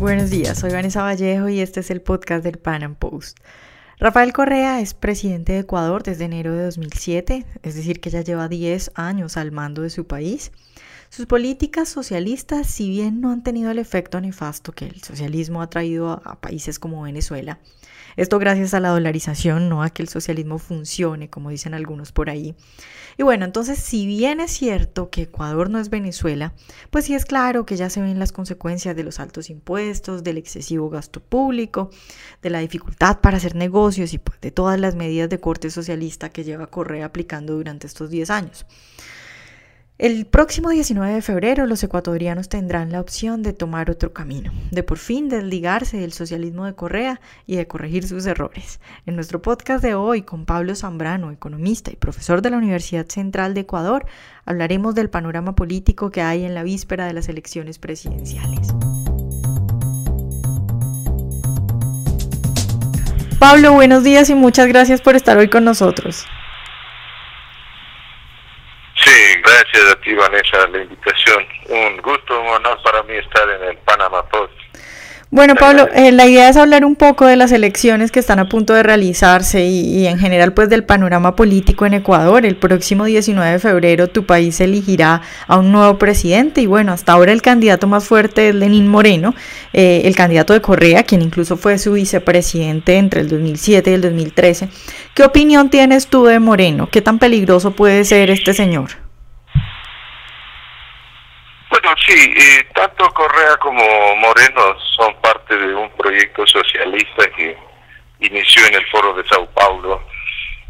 Buenos días, soy Vanessa Vallejo y este es el podcast del Pan Am Post. Rafael Correa es presidente de Ecuador desde enero de 2007, es decir, que ya lleva 10 años al mando de su país. Sus políticas socialistas, si bien no han tenido el efecto nefasto que el socialismo ha traído a, países como Venezuela, esto gracias a la dolarización, no a que el socialismo funcione, como dicen algunos por ahí. Y bueno, entonces, si bien es cierto que Ecuador no es Venezuela, pues sí es claro que ya se ven las consecuencias de los altos impuestos, del excesivo gasto público, de la dificultad para hacer negocios y pues, de todas las medidas de corte socialista que lleva Correa aplicando durante estos 10 años. El próximo 19 de febrero los ecuatorianos tendrán la opción de tomar otro camino, de por fin desligarse del socialismo de Correa y de corregir sus errores. En nuestro podcast de hoy con Pablo Zambrano, economista y profesor de la Universidad Central de Ecuador, hablaremos del panorama político que hay en la víspera de las elecciones presidenciales. Pablo, buenos días y muchas gracias por estar hoy con nosotros. Gracias a ti, Vanessa, la invitación. Un gusto, un honor para mí estar en el Panama Post. Bueno, Pablo, eh, la idea es hablar un poco de las elecciones que están a punto de realizarse y, en general pues del panorama político en Ecuador. El próximo 19 de febrero tu país elegirá a un nuevo presidente y bueno, hasta ahora el candidato más fuerte es Lenín Moreno, eh, el candidato de Correa, quien incluso fue su vicepresidente entre el 2007 y el 2013. ¿Qué opinión tienes tú de Moreno? ¿Qué tan peligroso puede ser este señor? Sí, tanto Correa como Moreno son parte de un proyecto socialista que inició en el foro de Sao Paulo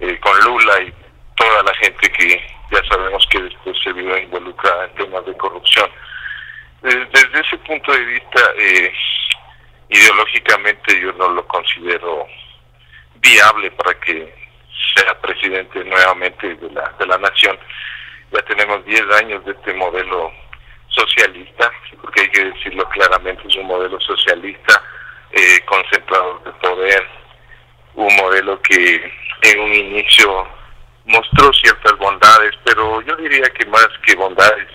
eh, con Lula y toda la gente que ya sabemos que después se vio involucrada en temas de corrupción. Desde, ese punto de vista, eh, ideológicamente yo no lo considero viable para que sea presidente nuevamente de la, de la nación. Ya tenemos 10 años de este modelo socialista, porque hay que decirlo claramente, es un modelo socialista eh, concentrado de poder, un modelo que en un inicio mostró ciertas bondades, pero yo diría que más que bondades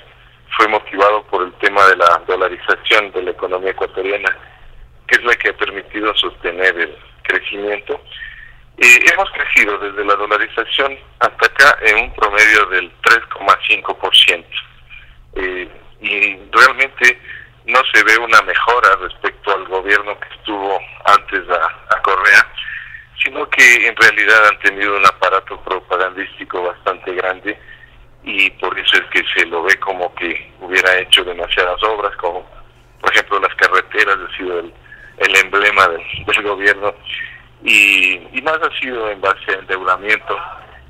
fue motivado por el tema de la dolarización de la economía ecuatoriana, que es la que ha permitido sostener el crecimiento. y hemos crecido desde la dolarización hasta acá en un promedio del 3,5%. Eh, y realmente no se ve una mejora respecto al gobierno que estuvo antes a, Correa, sino que en realidad han tenido un aparato propagandístico bastante grande y por eso es que se lo ve como que hubiera hecho demasiadas obras, como por ejemplo las carreteras, ha sido el, emblema del, gobierno. Y, y más ha sido en base a endeudamiento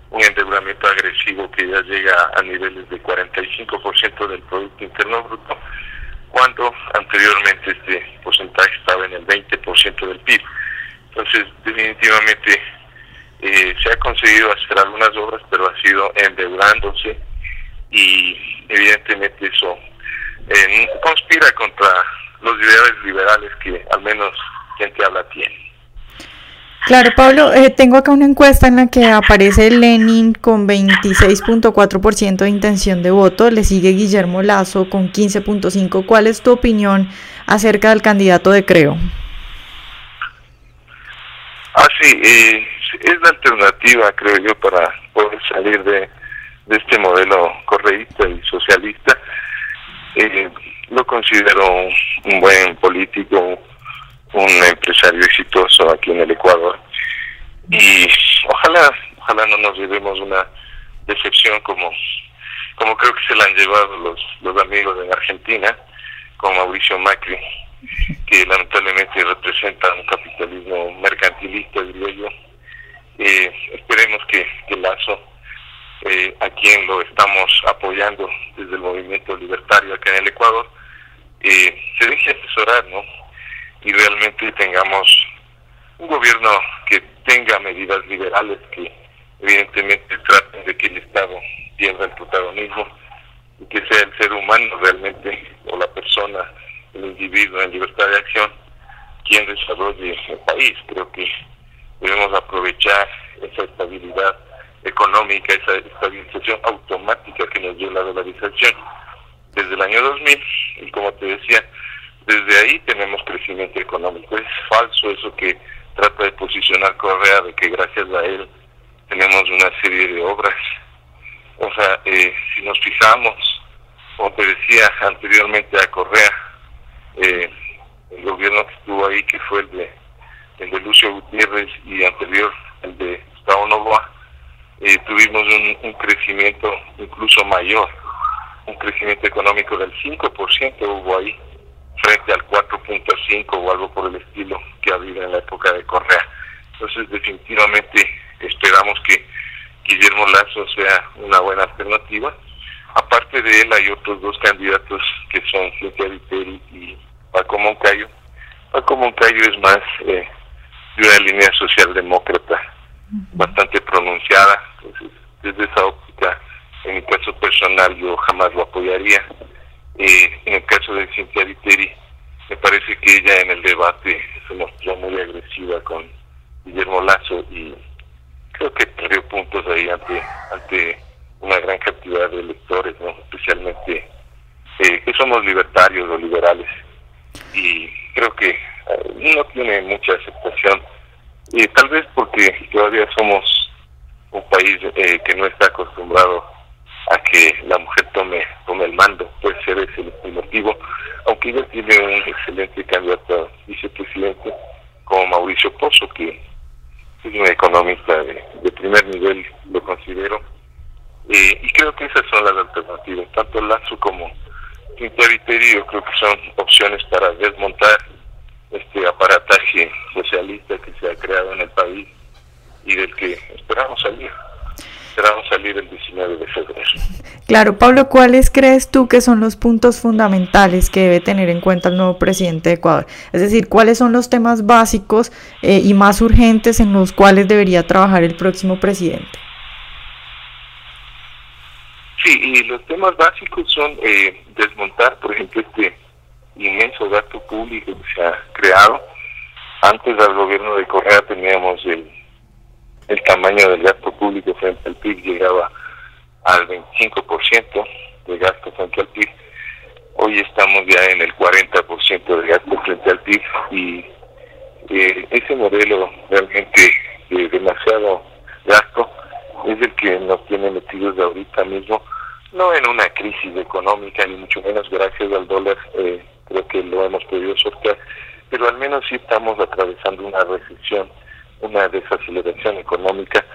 un endeudamiento agresivo que ya llega a niveles de 45% del Producto Interno Bruto, cuando anteriormente este porcentaje estaba en el 20% del PIB. Entonces, definitivamente eh, se ha conseguido hacer algunas obras, pero ha sido endeudándose y evidentemente eso eh, conspira contra los ideales liberales que al menos gente habla tiene. Claro, Pablo, eh, tengo acá una encuesta en la que aparece Lenin con 26.4% de intención de voto, le sigue Guillermo Lazo con 15.5%. ¿Cuál es tu opinión acerca del candidato de Creo? Ah, sí, eh, es la alternativa, creo yo, para poder salir de, este modelo correísta y socialista. Eh, lo considero un buen político, un empresario exitoso aquí en el Ecuador. Y ojalá ojalá no nos llevemos una decepción como como creo que se la han llevado los los amigos en Argentina con Mauricio Macri que lamentablemente representa un capitalismo mercantilista diría yo. Eh, esperemos que, que Lazo eh, a quien lo estamos apoyando desde el movimiento libertario acá en el Ecuador eh, se deje asesorar no y realmente tengamos un gobierno que tenga medidas liberales que evidentemente traten de que el Estado pierda el protagonismo y que sea el ser humano realmente o la persona, el individuo en libertad de acción quien desarrolle el país. Creo que debemos aprovechar esa estabilidad económica, esa estabilización automática que nos dio la dolarización desde el año 2000 y como te decía, desde ahí tenemos crecimiento económico. Es falso eso que trata de posicionar Correa de que gracias a él tenemos una serie de obras. O sea, eh, si nos fijamos, como te decía anteriormente a Correa, eh, el gobierno que estuvo ahí, que fue el de, el de Lucio Gutiérrez y anterior el de Gustavo Novoa, eh, tuvimos un, un, crecimiento incluso mayor, un crecimiento económico del 5% hubo ahí, frente al 4.5 o algo por el estilo que ha habido en la época de Correa. Entonces, definitivamente esperamos que Guillermo Lazo sea una buena alternativa. Aparte de él, hay otros dos candidatos que son Cintia Viteri y Paco Moncayo. Paco Moncayo es más eh, de una línea socialdemócrata bastante pronunciada. Entonces, desde esa óptica, en mi caso personal, yo jamás lo apoyaría. Eh, en el caso de Cintia Viteri, me parece que ella en el debate se mostró muy agresiva con Guillermo Lazo y creo que perdió puntos ahí ante ante una gran cantidad de electores, ¿no? especialmente eh, que somos libertarios o liberales. Y creo que eh, no tiene mucha aceptación, y tal vez porque todavía somos un país eh, que no está acostumbrado a que la mujer tome tome el mando, puede ser ese el motivo, aunque ella tiene un excelente candidato a vicepresidente como Mauricio Pozo, que es un economista de, de primer nivel, lo considero, eh, y creo que esas son las alternativas, tanto Lazo como Quintero yo creo que son opciones para desmontar este aparataje socialista que se ha creado en el país y del que esperamos salir. Esperamos salir el 19 de febrero. Claro, Pablo, ¿cuáles crees tú que son los puntos fundamentales que debe tener en cuenta el nuevo presidente de Ecuador? Es decir, ¿cuáles son los temas básicos eh, y más urgentes en los cuales debería trabajar el próximo presidente? Sí, y los temas básicos son eh, desmontar, por ejemplo, este inmenso gasto público que se ha creado. Antes del gobierno de Correa teníamos el, el tamaño del gasto público frente al PIB, llegaba al 25% de gasto frente al PIB. Hoy estamos ya en el 40% de gasto frente al PIB y eh, ese modelo realmente de demasiado gasto es el que nos tiene metidos ahorita mismo, no en una crisis económica, ni mucho menos gracias al dólar, eh, creo que lo hemos podido sortear, pero al menos sí estamos atravesando una recesión, una desaceleración económica.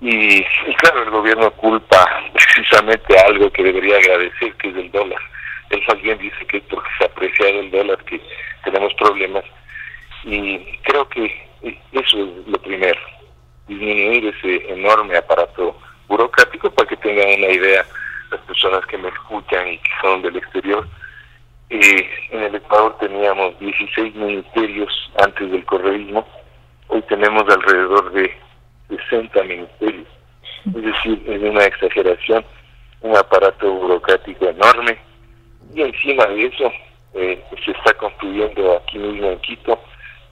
Y, y claro, el gobierno culpa precisamente algo que debería agradecer, que es el dólar. Él bien dice que es porque se ha apreciado el dólar que tenemos problemas. Y creo que eso es lo primero disminuir ese enorme aparato burocrático para que tengan una idea las personas que me escuchan y que son del exterior. Eh, en el Ecuador teníamos 16 ministerios antes del correísmo, hoy tenemos alrededor de 60 ministerios. Es decir, es una exageración, un aparato burocrático enorme. Y encima de eso, eh, se está construyendo aquí mismo en Quito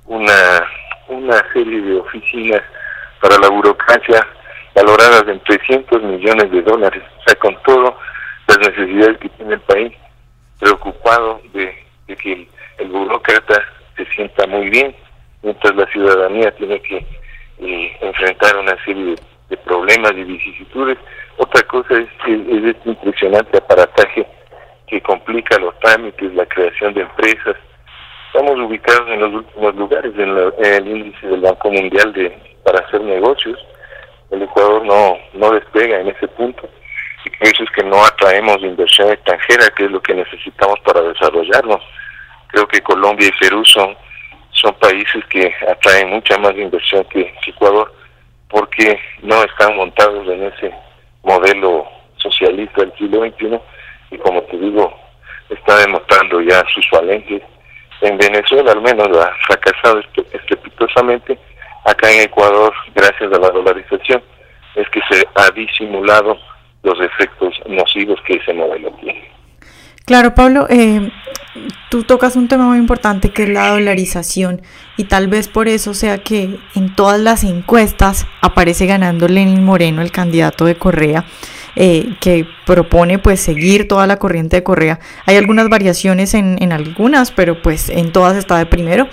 una, una serie de oficinas para la burocracia valoradas en 300 millones de dólares, o sea, con todas las necesidades que tiene el país, preocupado de, que el, burócrata se sienta muy bien, mientras la ciudadanía tiene que eh, enfrentar una serie de, problemas y vicisitudes. Otra cosa es, es, este impresionante aparataje que complica los trámites, la creación de empresas. Estamos ubicados en los últimos lugares en, en el índice del Banco Mundial de para hacer negocios. El Ecuador no, no despega en ese punto y eso es que no atraemos inversión extranjera, que es lo que necesitamos para desarrollarnos. Creo que Colombia y Perú son, son países que atraen mucha más inversión que, Ecuador porque no están montados en ese modelo socialista del siglo XXI y como te digo, está demostrando ya sus falencias. En Venezuela al menos ha fracasado estrepitosamente acá en Ecuador, gracias a la dolarización, es que se ha disimulado los efectos nocivos que ese modelo tiene. Claro, Pablo, eh, tú tocas un tema muy importante que es la dolarización y tal vez por eso sea que en todas las encuestas aparece ganando Lenin Moreno, el candidato de Correa. eh, que propone pues seguir toda la corriente de Correa. Hay algunas variaciones en, en algunas, pero pues en todas está de primero.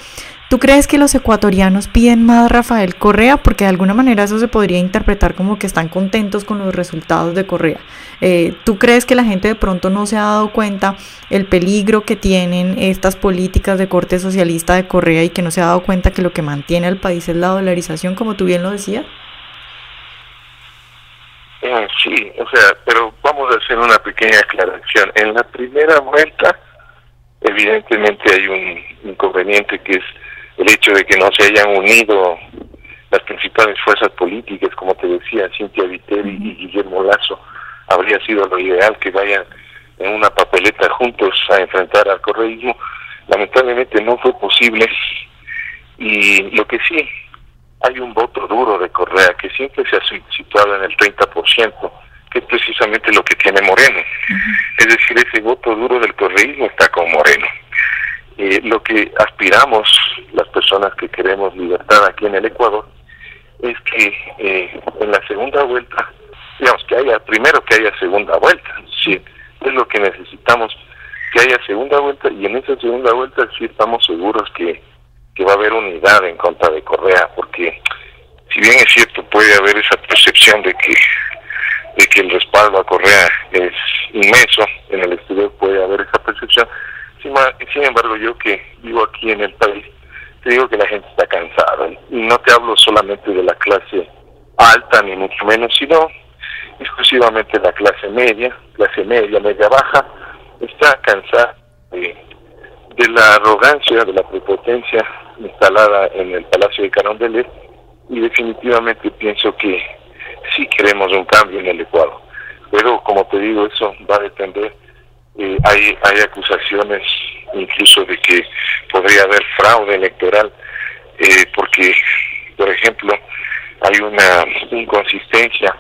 ¿Tú crees que los ecuatorianos piden más Rafael Correa? Porque de alguna manera eso se podría interpretar como que están contentos con los resultados de Correa. Eh, ¿Tú crees que la gente de pronto no se ha dado cuenta el peligro que tienen estas políticas de corte socialista de Correa y que no se ha dado cuenta que lo que mantiene al país es la dolarización, como tú bien lo decías? Eh, sí, o sea, pero vamos a hacer una pequeña aclaración. En la primera vuelta, evidentemente hay un inconveniente que es el hecho de que no se hayan unido las principales fuerzas políticas, como te decía, Cintia Viteri y Guillermo Lazo, habría sido lo ideal que vayan en una papeleta juntos a enfrentar al correísmo. Lamentablemente no fue posible y lo que sí, hay un voto duro de Correa que siempre se ha situado en el 30%, que es precisamente lo que tiene Moreno. Es decir, ese voto duro del correísmo está con Moreno. Eh, lo que aspiramos las personas que queremos libertad aquí en el Ecuador es que eh, en la segunda vuelta, digamos que haya, primero que haya segunda vuelta, sí, es lo que necesitamos, que haya segunda vuelta y en esa segunda vuelta sí estamos seguros que, que va a haber unidad en contra de Correa, porque si bien es cierto puede haber esa percepción de que de que el respaldo a Correa es inmenso, en el exterior puede haber esa percepción, sin embargo, yo que vivo aquí en el país, te digo que la gente está cansada. Y no te hablo solamente de la clase alta, ni mucho menos, sino exclusivamente la clase media, clase media, media baja, está cansada de, la arrogancia, de la prepotencia instalada en el Palacio de Carondelet y definitivamente pienso que sí queremos un cambio en el Ecuador. Pero como te digo, eso va a depender eh, hay, hay acusaciones incluso de que podría haber fraude electoral, eh, porque, por ejemplo, hay una inconsistencia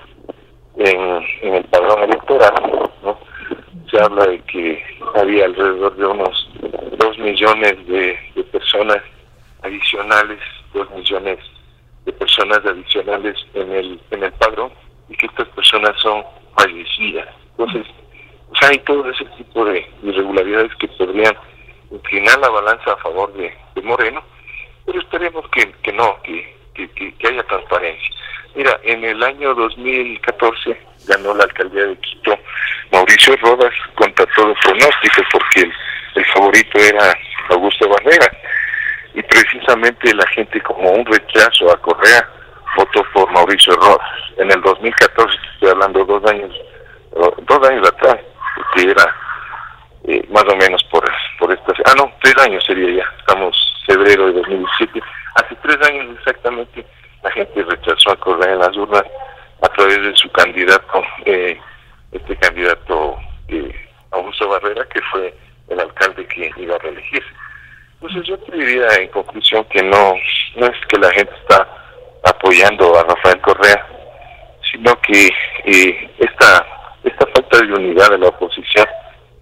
en, el padrón electoral, ¿no? Se habla de que había alrededor de unos dos millones de, de personas adicionales, dos millones de personas adicionales en el, en el padrón y que estas personas son fallecidas. Entonces, sea, hay todo ese tipo de irregularidades que podrían inclinar la balanza a favor de, Moreno, pero esperemos que, que no, que, haya transparencia. Mira, en el año 2014 ganó la alcaldía de Quito Mauricio Rodas contra todo pronóstico, porque el, favorito era Augusto Barrera. Y precisamente la gente, como un rechazo a Correa, votó por Mauricio Rodas. En el 2014, estoy hablando dos años, dos años atrás, que era eh, más o menos por, por estas... Ah, no, tres años sería ya, estamos febrero de 2017. Hace tres años exactamente la gente rechazó a Correa en las urnas a través de su candidato, eh, este candidato eh, Augusto Barrera, que fue el alcalde que iba a reelegirse. Entonces yo te diría en conclusión que no, no es que la gente está apoyando a Rafael Correa, sino que eh, esta esta falta de unidad de la oposición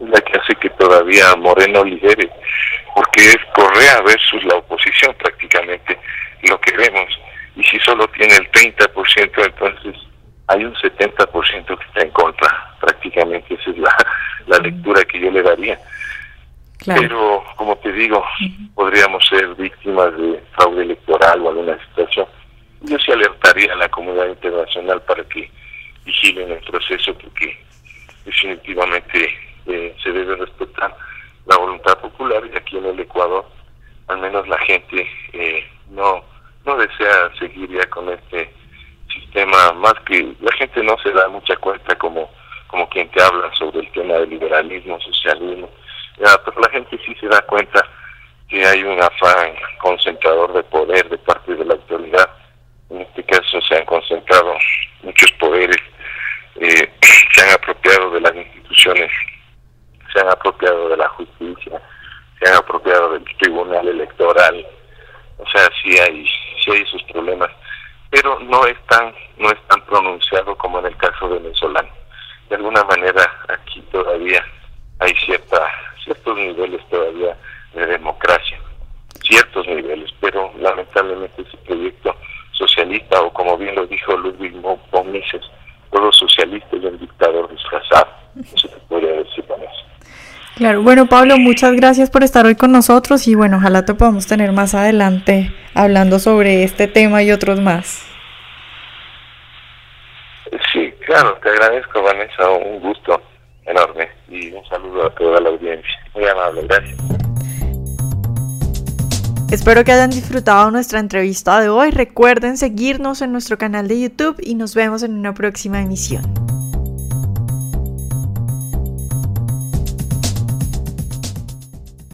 es la que hace que todavía Moreno lidere, porque es Correa versus la oposición prácticamente lo que vemos. Y si solo tiene el 30%, entonces hay un 70% que está en contra, prácticamente esa es la, la lectura que yo le daría. Pero, como te digo, podríamos ser víctimas de fraude electoral o alguna situación. Yo sí alertaría a la comunidad internacional para que vigilen el proceso porque definitivamente eh, se debe respetar la voluntad popular y aquí en el Ecuador al menos la gente eh, no no desea seguir ya con este sistema más que la gente no se da mucha cuenta como como quien te habla sobre el tema del liberalismo socialismo pero la gente sí se da cuenta que hay un afán concentrador de poder de parte de la autoridad. En este caso se han concentrado muchos poderes eh, se han apropiado de las instituciones, se han apropiado de la justicia, se han apropiado del tribunal electoral, o sea, sí hay, sí hay esos problemas, pero no es tan, no es tan pronunciado como en el caso venezolano. De alguna manera aquí todavía hay cierta, ciertos niveles todavía de democracia, ciertos niveles, pero lamentablemente ese proyecto socialista, o como bien lo dijo Ludwig Mises, todo socialista y un dictador Claro, bueno Pablo, muchas gracias por estar hoy con nosotros y bueno, ojalá te podamos tener más adelante hablando sobre este tema y otros más. Sí, claro, te agradezco Vanessa, un gusto enorme y un saludo a toda la audiencia. Muy amable, gracias. Espero que hayan disfrutado nuestra entrevista de hoy. Recuerden seguirnos en nuestro canal de YouTube y nos vemos en una próxima emisión.